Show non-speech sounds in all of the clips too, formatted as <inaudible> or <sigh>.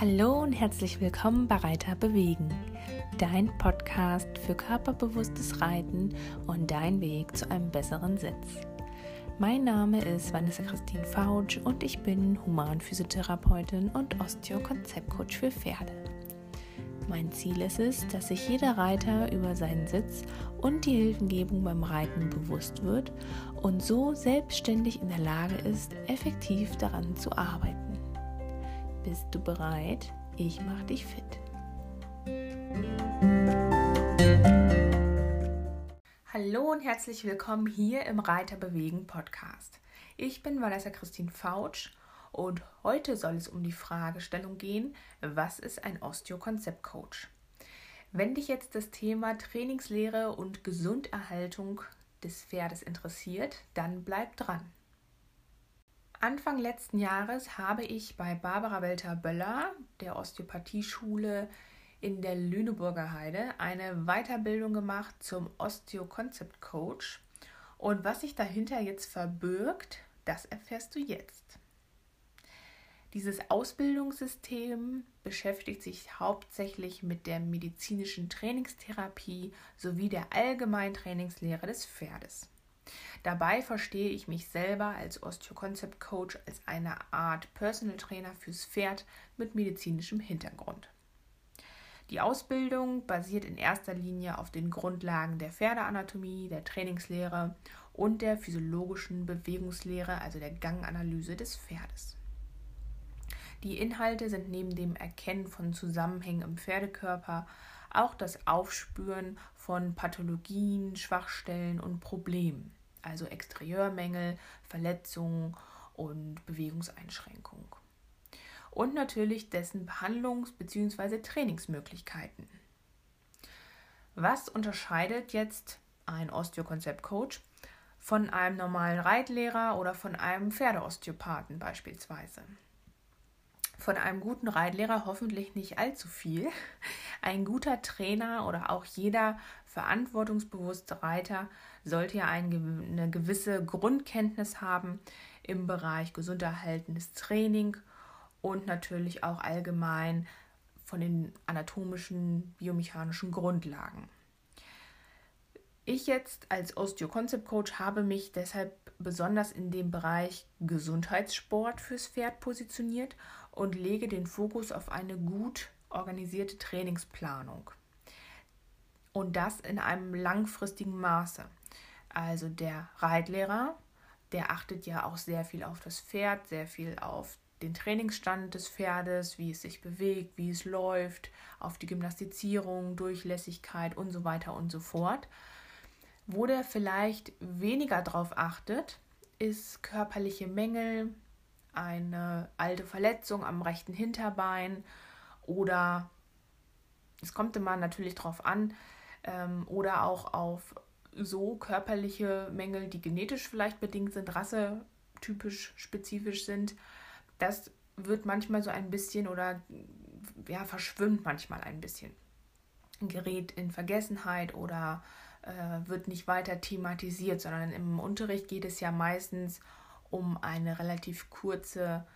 Hallo und herzlich willkommen bei Reiter bewegen, dein Podcast für körperbewusstes Reiten und dein Weg zu einem besseren Sitz. Mein Name ist Vanessa Christine Fautsch und ich bin Humanphysiotherapeutin und Osteo-Konzeptcoach für Pferde. Mein Ziel ist es, dass sich jeder Reiter über seinen Sitz und die Hilfengebung beim Reiten bewusst wird und so selbstständig in der Lage ist, effektiv daran zu arbeiten. Bist du bereit? Ich mach dich fit. Hallo und herzlich willkommen hier im Reiter bewegen Podcast. Ich bin Vanessa Christine Fautsch und heute soll es um die Fragestellung gehen, was ist ein Osteo-Konzept-Coach? Wenn dich jetzt das Thema Trainingslehre und Gesunderhaltung des Pferdes interessiert, dann bleib dran. Anfang letzten Jahres habe ich bei Barbara Welter-Böller, der Osteopathieschule in der Lüneburger Heide, eine Weiterbildung gemacht zum Osteo-Concept Coach. Und was sich dahinter jetzt verbirgt, das erfährst du jetzt. Dieses Ausbildungssystem beschäftigt sich hauptsächlich mit der medizinischen Trainingstherapie sowie der allgemeinen Trainingslehre des Pferdes. Dabei verstehe ich mich selber als Osteo-Concept Coach als eine Art Personal Trainer fürs Pferd mit medizinischem Hintergrund. Die Ausbildung basiert in erster Linie auf den Grundlagen der Pferdeanatomie, der Trainingslehre und der physiologischen Bewegungslehre, also der Ganganalyse des Pferdes. Die Inhalte sind neben dem Erkennen von Zusammenhängen im Pferdekörper auch das Aufspüren von Pathologien, Schwachstellen und Problemen also Exterieurmängel, Verletzungen und Bewegungseinschränkung. Und natürlich dessen Behandlungs- bzw. Trainingsmöglichkeiten. Was unterscheidet jetzt ein Osteokonzept-Coach von einem normalen Reitlehrer oder von einem Pferdeosteopathen beispielsweise? Von einem guten Reitlehrer hoffentlich nicht allzu viel. Ein guter Trainer oder auch jeder verantwortungsbewusste Reiter sollte ja eine gewisse Grundkenntnis haben im Bereich gesunderhaltendes Training und natürlich auch allgemein von den anatomischen, biomechanischen Grundlagen. Ich jetzt als Osteo-Concept-Coach habe mich deshalb besonders in dem Bereich Gesundheitssport fürs Pferd positioniert und lege den Fokus auf eine gut organisierte Trainingsplanung. Und das in einem langfristigen Maße. Also der Reitlehrer, der achtet ja auch sehr viel auf das Pferd, sehr viel auf den Trainingsstand des Pferdes, wie es sich bewegt, wie es läuft, auf die Gymnastizierung, Durchlässigkeit und so weiter und so fort. Wo der vielleicht weniger darauf achtet, ist körperliche Mängel, eine alte Verletzung am rechten Hinterbein oder es kommt immer natürlich darauf an, ähm, oder auch auf so körperliche Mängel, die genetisch vielleicht bedingt sind, rassetypisch spezifisch sind. Das wird manchmal so ein bisschen oder ja, verschwimmt manchmal ein bisschen. Gerät in Vergessenheit oder äh, wird nicht weiter thematisiert, sondern im Unterricht geht es ja meistens um eine relativ kurze,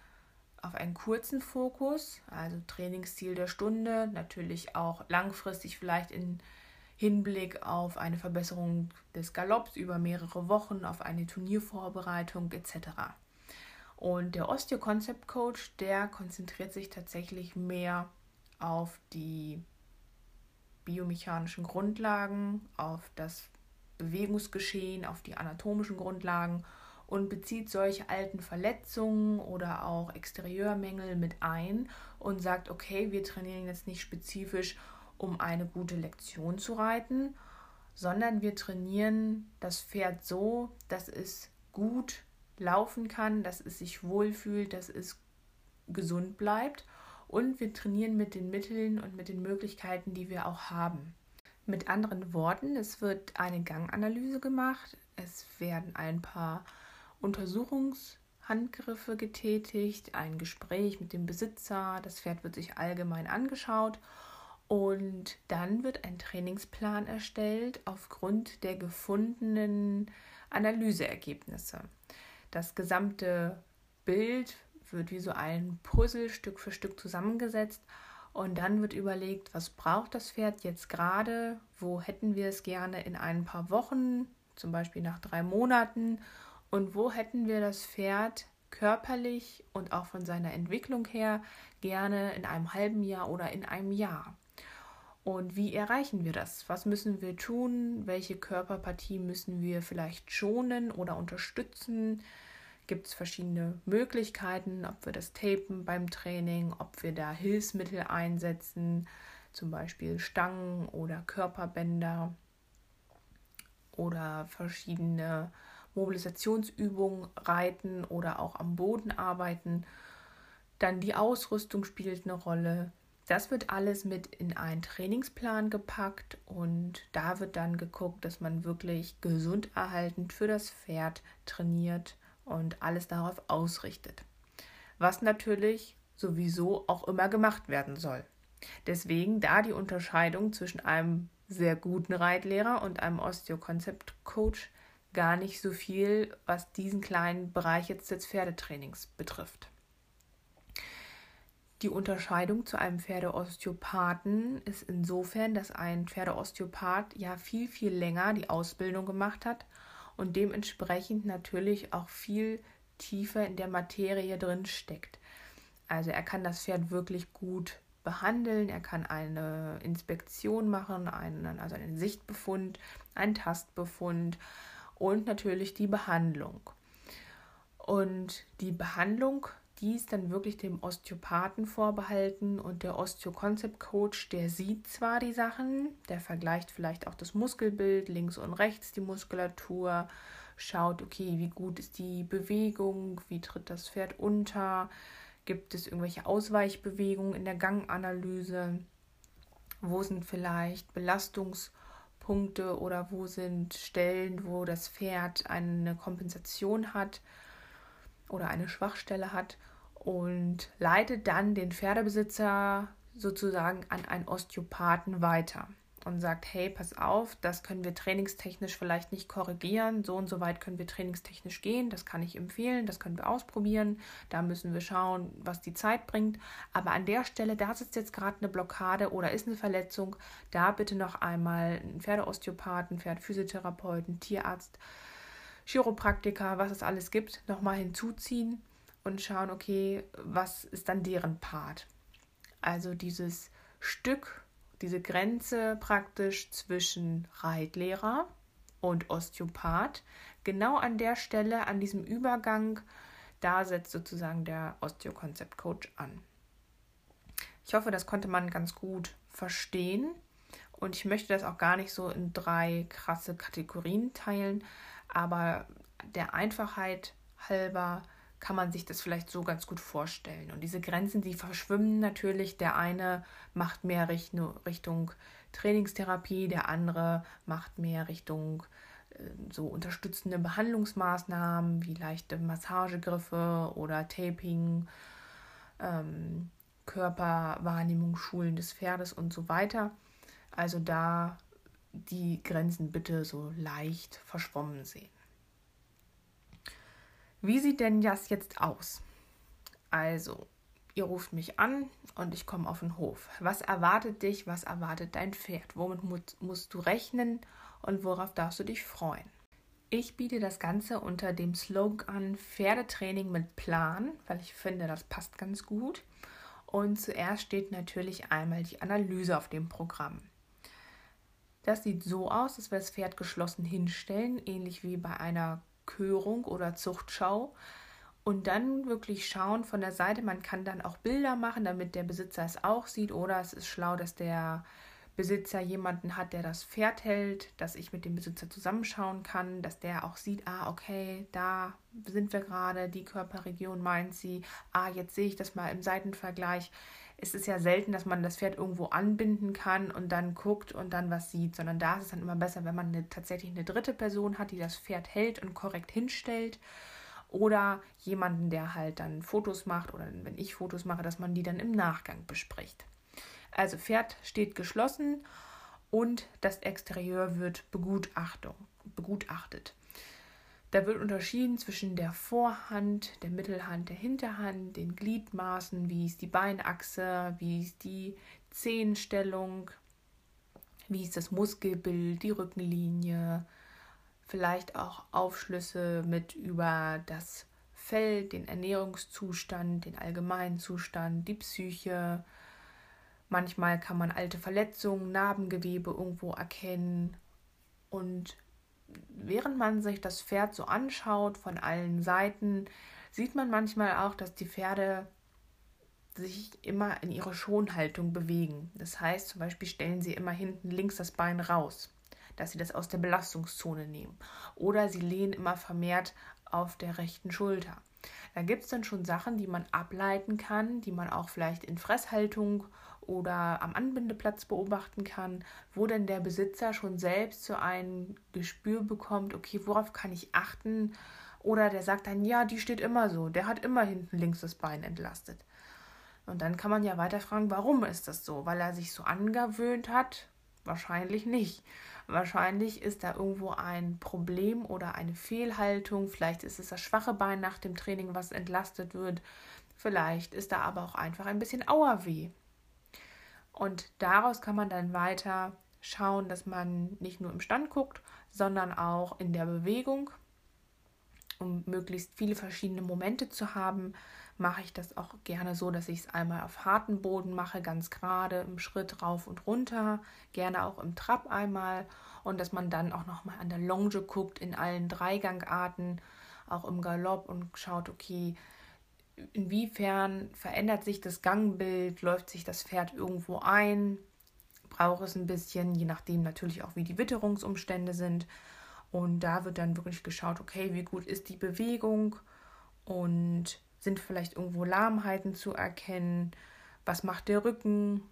auf einen kurzen Fokus, also Trainingsziel der Stunde, natürlich auch langfristig vielleicht in Hinblick auf eine Verbesserung des Galopps über mehrere Wochen, auf eine Turniervorbereitung etc. Und der Osteo Concept Coach, der konzentriert sich tatsächlich mehr auf die biomechanischen Grundlagen, auf das Bewegungsgeschehen, auf die anatomischen Grundlagen und bezieht solche alten Verletzungen oder auch Exterieurmängel mit ein und sagt, okay, wir trainieren jetzt nicht spezifisch, um eine gute Lektion zu reiten, sondern wir trainieren das Pferd so, dass es gut laufen kann, dass es sich wohlfühlt, dass es gesund bleibt und wir trainieren mit den Mitteln und mit den Möglichkeiten, die wir auch haben. Mit anderen Worten, es wird eine Ganganalyse gemacht, es werden ein paar Untersuchungshandgriffe getätigt, ein Gespräch mit dem Besitzer, das Pferd wird sich allgemein angeschaut und dann wird ein Trainingsplan erstellt aufgrund der gefundenen Analyseergebnisse. Das gesamte Bild wird wie so ein Puzzle Stück für Stück zusammengesetzt und dann wird überlegt, was braucht das Pferd jetzt gerade, wo hätten wir es gerne in ein paar Wochen, zum Beispiel nach drei Monaten und wo hätten wir das Pferd körperlich und auch von seiner Entwicklung her gerne in einem halben Jahr oder in einem Jahr. Und wie erreichen wir das? Was müssen wir tun? Welche Körperpartie müssen wir vielleicht schonen oder unterstützen? Gibt es verschiedene Möglichkeiten, ob wir das tapen beim Training, ob wir da Hilfsmittel einsetzen, zum Beispiel Stangen oder Körperbänder oder verschiedene Mobilisationsübungen reiten oder auch am Boden arbeiten. Dann die Ausrüstung spielt eine Rolle. Das wird alles mit in einen Trainingsplan gepackt und da wird dann geguckt, dass man wirklich gesund erhaltend für das Pferd trainiert und alles darauf ausrichtet. Was natürlich sowieso auch immer gemacht werden soll. Deswegen da die Unterscheidung zwischen einem sehr guten Reitlehrer und einem Osteo-Konzept-Coach gar nicht so viel, was diesen kleinen Bereich jetzt des Pferdetrainings betrifft. Die Unterscheidung zu einem Pferdeosteopathen ist insofern, dass ein Pferdeosteopath ja viel, viel länger die Ausbildung gemacht hat und dementsprechend natürlich auch viel tiefer in der Materie drin steckt. Also er kann das Pferd wirklich gut behandeln, er kann eine Inspektion machen, einen, also einen Sichtbefund, einen Tastbefund und natürlich die Behandlung. Und die Behandlung, die dann wirklich dem Osteopathen vorbehalten und der Osteo-Concept-Coach, der sieht zwar die Sachen, der vergleicht vielleicht auch das Muskelbild, links und rechts die Muskulatur, schaut, okay, wie gut ist die Bewegung, wie tritt das Pferd unter, gibt es irgendwelche Ausweichbewegungen in der Ganganalyse, wo sind vielleicht Belastungs- Punkte oder wo sind Stellen, wo das Pferd eine Kompensation hat oder eine Schwachstelle hat und leitet dann den Pferdebesitzer sozusagen an einen Osteopathen weiter und sagt, hey, pass auf, das können wir trainingstechnisch vielleicht nicht korrigieren, so und so weit können wir trainingstechnisch gehen, das kann ich empfehlen, das können wir ausprobieren, da müssen wir schauen, was die Zeit bringt, aber an der Stelle, da sitzt jetzt gerade eine Blockade oder ist eine Verletzung, da bitte noch einmal einen Pferdeosteopathen, Pferdephysiotherapeuten, Tierarzt, Chiropraktiker, was es alles gibt, nochmal hinzuziehen und schauen, okay, was ist dann deren Part. Also dieses Stück diese Grenze praktisch zwischen Reitlehrer und Osteopath. Genau an der Stelle, an diesem Übergang, da setzt sozusagen der Osteo-Konzept-Coach an. Ich hoffe, das konnte man ganz gut verstehen. Und ich möchte das auch gar nicht so in drei krasse Kategorien teilen, aber der Einfachheit halber kann man sich das vielleicht so ganz gut vorstellen. Und diese Grenzen, die verschwimmen natürlich. Der eine macht mehr Richtung Trainingstherapie, der andere macht mehr Richtung äh, so unterstützende Behandlungsmaßnahmen wie leichte Massagegriffe oder Taping, ähm, Körperwahrnehmung, Schulen des Pferdes und so weiter. Also da die Grenzen bitte so leicht verschwommen sehen. Wie sieht denn das jetzt aus? Also, ihr ruft mich an und ich komme auf den Hof. Was erwartet dich? Was erwartet dein Pferd? Womit musst du rechnen und worauf darfst du dich freuen? Ich biete das Ganze unter dem Slogan an Pferdetraining mit Plan, weil ich finde, das passt ganz gut. Und zuerst steht natürlich einmal die Analyse auf dem Programm. Das sieht so aus, dass wir das Pferd geschlossen hinstellen, ähnlich wie bei einer Körung oder Zuchtschau. Und dann wirklich schauen von der Seite, man kann dann auch Bilder machen, damit der Besitzer es auch sieht. Oder es ist schlau, dass der Besitzer jemanden hat, der das Pferd hält, dass ich mit dem Besitzer zusammenschauen kann, dass der auch sieht, ah, okay, da sind wir gerade, die Körperregion meint sie, ah, jetzt sehe ich das mal im Seitenvergleich es ist ja selten, dass man das Pferd irgendwo anbinden kann und dann guckt und dann was sieht, sondern da ist es dann immer besser, wenn man eine, tatsächlich eine dritte Person hat, die das Pferd hält und korrekt hinstellt oder jemanden, der halt dann Fotos macht oder wenn ich Fotos mache, dass man die dann im Nachgang bespricht. Also Pferd steht geschlossen und das Exterieur wird begutachtet. Da wird unterschieden zwischen der Vorhand, der Mittelhand, der Hinterhand, den Gliedmaßen, wie ist die Beinachse, wie ist die Zehenstellung, wie ist das Muskelbild, die Rückenlinie, vielleicht auch Aufschlüsse mit über das Fell, den Ernährungszustand, den allgemeinen Zustand, die Psyche. Manchmal kann man alte Verletzungen, Narbengewebe irgendwo erkennen. Und während man sich das Pferd so anschaut von allen Seiten, sieht man manchmal auch, dass die Pferde sich immer in ihre Schonhaltung bewegen. Das heißt, zum Beispiel stellen sie immer hinten links das Bein raus, dass sie das aus der Belastungszone nehmen. Oder sie lehnen immer vermehrt auf der rechten Schulter. Da gibt es dann schon Sachen, die man ableiten kann, die man auch vielleicht in Fresshaltung oder am Anbindeplatz beobachten kann, wo denn der Besitzer schon selbst so ein Gespür bekommt, okay, worauf kann ich achten? Oder der sagt dann, ja, die steht immer so, der hat immer hinten links das Bein entlastet. Und dann kann man ja weiter fragen, warum ist das so? Weil er sich so angewöhnt hat? Wahrscheinlich nicht. Wahrscheinlich ist da irgendwo ein Problem oder eine Fehlhaltung. Vielleicht ist es das schwache Bein nach dem Training, was entlastet wird. Vielleicht ist da aber auch einfach ein bisschen Auerweh. Und daraus kann man dann weiter schauen, dass man nicht nur im Stand guckt, sondern auch in der Bewegung, um möglichst viele verschiedene Momente zu haben mache ich das auch gerne so, dass ich es einmal auf harten Boden mache, ganz gerade im Schritt rauf und runter, gerne auch im Trab einmal. Und dass man dann auch noch mal an der Longe guckt in allen Dreigangarten, auch im Galopp und schaut, okay, inwiefern verändert sich das Gangbild, läuft sich das Pferd irgendwo ein, braucht es ein bisschen, je nachdem natürlich auch wie die Witterungsumstände sind. Und da wird dann wirklich geschaut, okay, wie gut ist die Bewegung und sind vielleicht irgendwo Lahmheiten zu erkennen? Was macht der Rücken?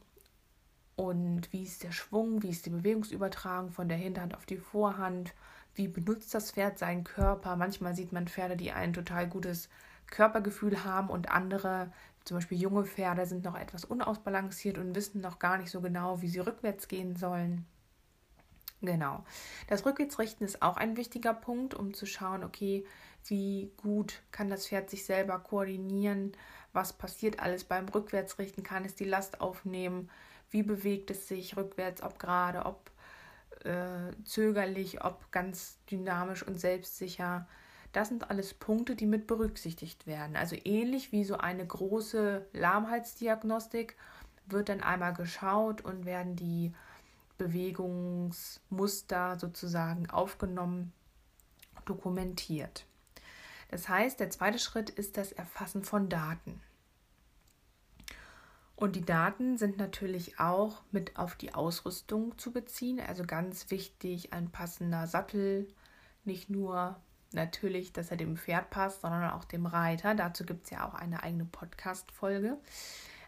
Und wie ist der Schwung? Wie ist die Bewegungsübertragung von der Hinterhand auf die Vorhand? Wie benutzt das Pferd seinen Körper? Manchmal sieht man Pferde, die ein total gutes Körpergefühl haben und andere, zum Beispiel junge Pferde, sind noch etwas unausbalanciert und wissen noch gar nicht so genau, wie sie rückwärts gehen sollen. Genau. Das Rückwärtsrichten ist auch ein wichtiger Punkt, um zu schauen, okay, wie gut kann das Pferd sich selber koordinieren, was passiert alles beim Rückwärtsrichten, kann es die Last aufnehmen, wie bewegt es sich rückwärts, ob gerade, ob äh, zögerlich, ob ganz dynamisch und selbstsicher. Das sind alles Punkte, die mit berücksichtigt werden. Also ähnlich wie so eine große Lahmheitsdiagnostik wird dann einmal geschaut und werden die Bewegungsmuster sozusagen aufgenommen, dokumentiert. Das heißt, der zweite Schritt ist das Erfassen von Daten. Und die Daten sind natürlich auch mit auf die Ausrüstung zu beziehen. Also ganz wichtig, ein passender Sattel. Nicht nur natürlich, dass er dem Pferd passt, sondern auch dem Reiter. Dazu gibt es ja auch eine eigene Podcast-Folge.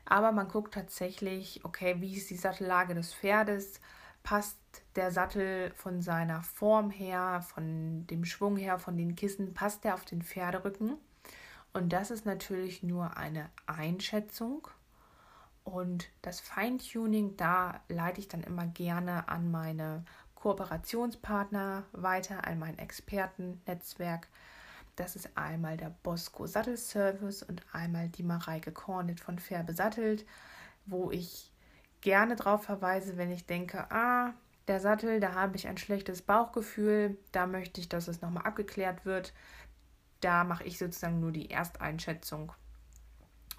Aber man guckt tatsächlich, okay, wie ist die Sattellage des Pferdes? passt der Sattel von seiner Form her, von dem Schwung her, von den Kissen, passt der auf den Pferderücken. Und das ist natürlich nur eine Einschätzung. Und das Feintuning, da leite ich dann immer gerne an meine Kooperationspartner weiter, an mein Expertennetzwerk. Das ist einmal der Bosco Sattelservice und einmal die Mareike Kornit von Fair Besattelt, wo ich gerne darauf verweise, wenn ich denke, ah, der Sattel, da habe ich ein schlechtes Bauchgefühl, da möchte ich, dass es nochmal abgeklärt wird. Da mache ich sozusagen nur die Ersteinschätzung.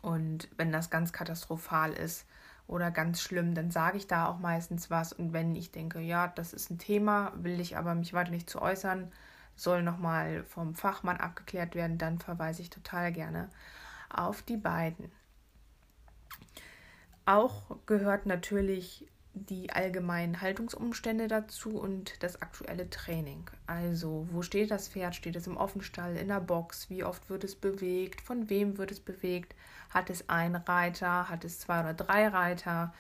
Und wenn das ganz katastrophal ist oder ganz schlimm, dann sage ich da auch meistens was. Und wenn ich denke, ja, das ist ein Thema, will ich aber mich weiter nicht zu äußern, soll nochmal vom Fachmann abgeklärt werden, dann verweise ich total gerne auf die beiden. Auch gehört natürlich die allgemeinen Haltungsumstände dazu und das aktuelle Training. Also, wo steht das Pferd? Steht es im Offenstall, in der Box? Wie oft wird es bewegt? Von wem wird es bewegt? Hat es einen Reiter? Hat es zwei oder drei Reiter?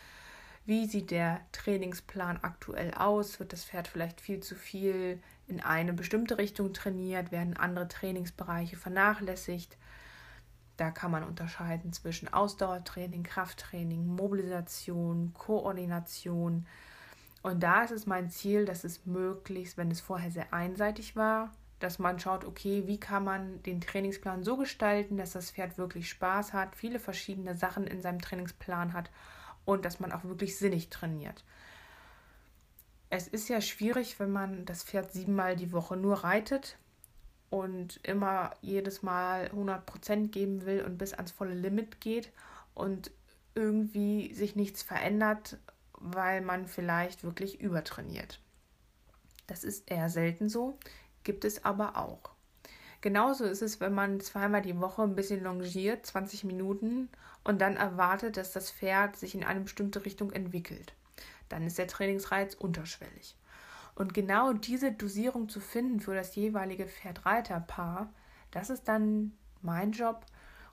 Wie sieht der Trainingsplan aktuell aus? Wird das Pferd vielleicht viel zu viel in eine bestimmte Richtung trainiert? Werden andere Trainingsbereiche vernachlässigt? Da kann man unterscheiden zwischen Ausdauertraining, Krafttraining, Mobilisation, Koordination. Und da ist es mein Ziel, dass es möglichst, wenn es vorher sehr einseitig war, dass man schaut, okay, wie kann man den Trainingsplan so gestalten, dass das Pferd wirklich Spaß hat, viele verschiedene Sachen in seinem Trainingsplan hat und dass man auch wirklich sinnig trainiert. Es ist ja schwierig, wenn man das Pferd siebenmal die Woche nur reitet und immer jedes Mal 100% geben will und bis ans volle Limit geht und irgendwie sich nichts verändert, weil man vielleicht wirklich übertrainiert. Das ist eher selten so, gibt es aber auch. Genauso ist es, wenn man zweimal die Woche ein bisschen longiert, 20 Minuten, und dann erwartet, dass das Pferd sich in eine bestimmte Richtung entwickelt. Dann ist der Trainingsreiz unterschwellig. Und genau diese Dosierung zu finden für das jeweilige Pferd-Reiter-Paar, das ist dann mein Job.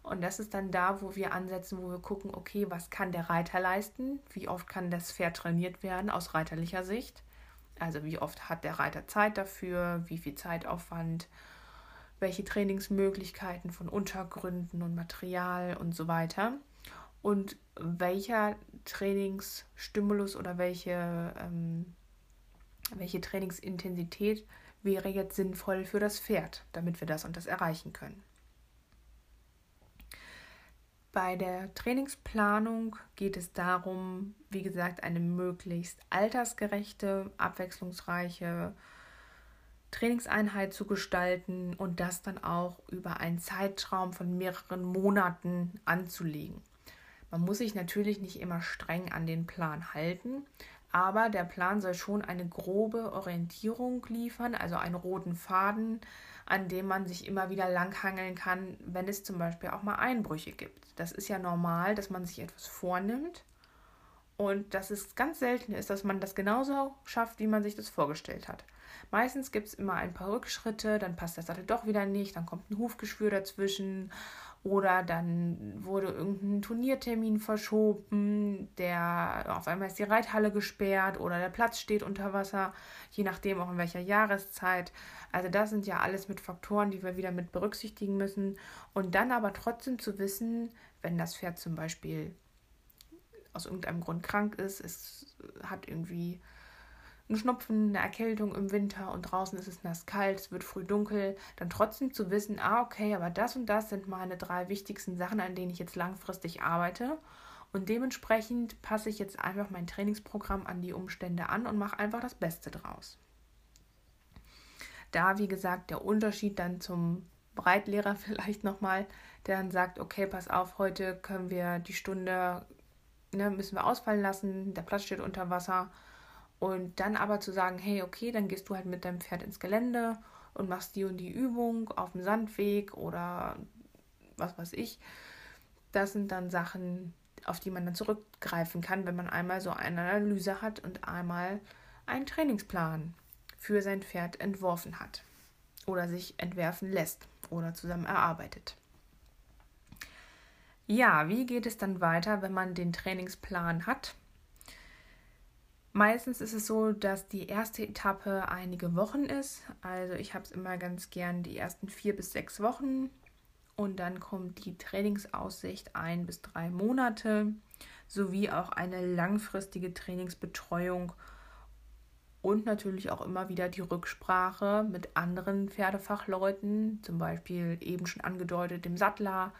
Und das ist dann da, wo wir ansetzen, wo wir gucken, okay, was kann der Reiter leisten? Wie oft kann das Pferd trainiert werden aus reiterlicher Sicht? Also wie oft hat der Reiter Zeit dafür, wie viel Zeitaufwand, welche Trainingsmöglichkeiten von Untergründen und Material und so weiter. Und welcher Trainingsstimulus oder welche, ähm, welche Trainingsintensität wäre jetzt sinnvoll für das Pferd, damit wir das und das erreichen können. Bei der Trainingsplanung geht es darum, wie gesagt, eine möglichst altersgerechte, abwechslungsreiche Trainingseinheit zu gestalten und das dann auch über einen Zeitraum von mehreren Monaten anzulegen. Man muss sich natürlich nicht immer streng an den Plan halten, aber der Plan soll schon eine grobe Orientierung liefern, also einen roten Faden, an dem man sich immer wieder langhangeln kann, wenn es zum Beispiel auch mal Einbrüche gibt. Das ist ja normal, dass man sich etwas vornimmt und dass es ganz selten ist, dass man das genauso schafft, wie man sich das vorgestellt hat. Meistens gibt es immer ein paar Rückschritte, dann passt der Sattel doch wieder nicht, dann kommt ein Hufgeschwür dazwischen oder dann wurde irgendein Turniertermin verschoben, der auf einmal ist die Reithalle gesperrt oder der Platz steht unter Wasser, je nachdem auch in welcher Jahreszeit. Also das sind ja alles mit Faktoren, die wir wieder mit berücksichtigen müssen. Und dann aber trotzdem zu wissen, wenn das Pferd zum Beispiel aus irgendeinem Grund krank ist, es hat irgendwie einen Schnupfen, eine Erkältung im Winter und draußen ist es nass kalt, es wird früh dunkel, dann trotzdem zu wissen, ah, okay, aber das und das sind meine drei wichtigsten Sachen, an denen ich jetzt langfristig arbeite. Und dementsprechend passe ich jetzt einfach mein Trainingsprogramm an die Umstände an und mache einfach das Beste draus. Da, wie gesagt, der Unterschied dann zum Breitlehrer <laughs> vielleicht nochmal, der dann sagt, okay, pass auf, heute können wir die Stunde, ne, müssen wir ausfallen lassen, der Platz steht unter Wasser und dann aber zu sagen, hey, okay, dann gehst du halt mit deinem Pferd ins Gelände und machst die und die Übung auf dem Sandweg oder was weiß ich. Das sind dann Sachen, auf die man dann zurückgreifen kann, wenn man einmal so eine Analyse hat und einmal einen Trainingsplan für sein Pferd entworfen hat oder sich entwerfen lässt oder zusammen erarbeitet. Ja, wie geht es dann weiter, wenn man den Trainingsplan hat? Meistens ist es so, dass die erste Etappe einige Wochen ist. Also ich habe es immer ganz gern die ersten vier bis sechs Wochen. Und dann kommt die Trainingsaussicht ein bis drei Monate sowie auch eine langfristige Trainingsbetreuung und natürlich auch immer wieder die Rücksprache mit anderen Pferdefachleuten, zum Beispiel eben schon angedeutet dem Sattler,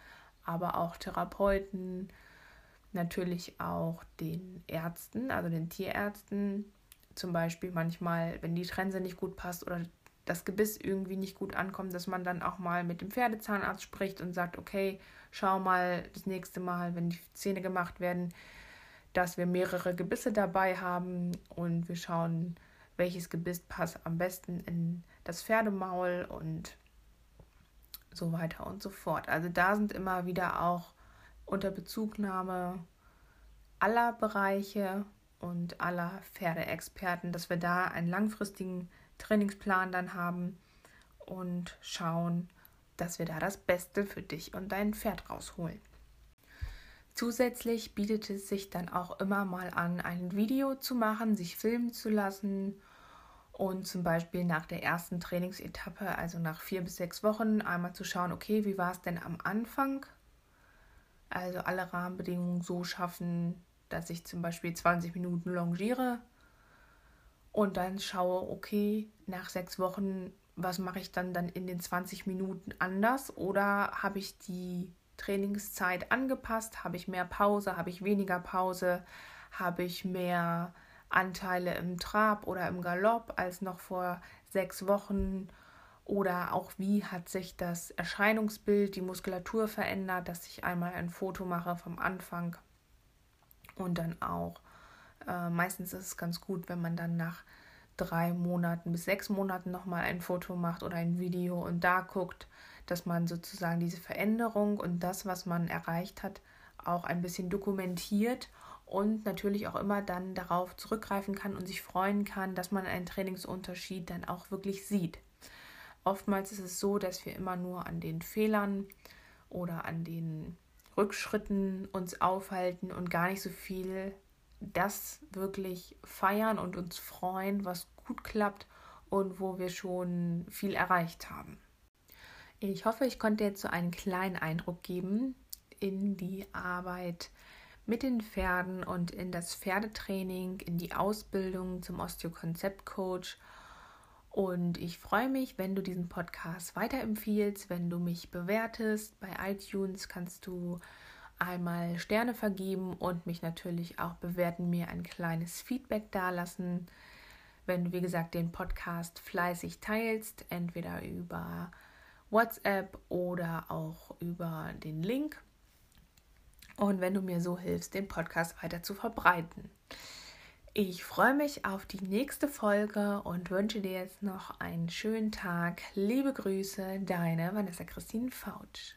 aber auch Therapeuten, natürlich auch den Ärzten, also den Tierärzten. Zum Beispiel manchmal, wenn die Trense nicht gut passt oder das Gebiss irgendwie nicht gut ankommt, dass man dann auch mal mit dem Pferdezahnarzt spricht und sagt, okay, schau mal das nächste Mal, wenn die Zähne gemacht werden, dass wir mehrere Gebisse dabei haben und wir schauen, welches Gebiss passt am besten in das Pferdemaul und so weiter und so fort. Also da sind immer wieder auch unter Bezugnahme aller Bereiche und aller Pferdeexperten, dass wir da einen langfristigen Trainingsplan dann haben und schauen, dass wir da das Beste für dich und dein Pferd rausholen. Zusätzlich bietet es sich dann auch immer mal an, ein Video zu machen, sich filmen zu lassen und zum Beispiel nach der ersten Trainingsetappe, also nach vier bis sechs Wochen, einmal zu schauen, okay, wie war es denn am Anfang also alle Rahmenbedingungen so schaffen, dass ich zum Beispiel 20 Minuten longiere und dann schaue, okay, nach sechs Wochen was mache ich dann dann in den 20 Minuten anders? Oder habe ich die Trainingszeit angepasst, habe ich mehr Pause, habe ich weniger Pause, habe ich mehr Anteile im Trab oder im Galopp als noch vor sechs Wochen oder auch wie hat sich das Erscheinungsbild, die Muskulatur verändert, dass ich einmal ein Foto mache vom Anfang und dann auch. Äh, meistens ist es ganz gut, wenn man dann nach drei Monaten bis sechs Monaten nochmal ein Foto macht oder ein Video und da guckt, dass man sozusagen diese Veränderung und das, was man erreicht hat, auch ein bisschen dokumentiert und natürlich auch immer dann darauf zurückgreifen kann und sich freuen kann, dass man einen Trainingsunterschied dann auch wirklich sieht. Oftmals ist es so, dass wir immer nur an den Fehlern oder an den Rückschritten uns aufhalten und gar nicht so viel das wirklich feiern und uns freuen, was gut klappt und wo wir schon viel erreicht haben. Ich hoffe, ich konnte jetzt so einen kleinen Eindruck geben in die Arbeit mit den Pferden und in das Pferdetraining, in die Ausbildung zum Osteokonzept-Coach. Und ich freue mich, wenn du diesen Podcast weiterempfiehlst, wenn du mich bewertest. Bei iTunes kannst du einmal Sterne vergeben und mich natürlich auch bewerten, mir ein kleines Feedback dalassen. Wenn du, wie gesagt, den Podcast fleißig teilst, entweder über WhatsApp oder auch über den Link. Und wenn du mir so hilfst, den Podcast weiter zu verbreiten. Ich freue mich auf die nächste Folge und wünsche dir jetzt noch einen schönen Tag. Liebe Grüße, deine Vanessa Christine Fautsch.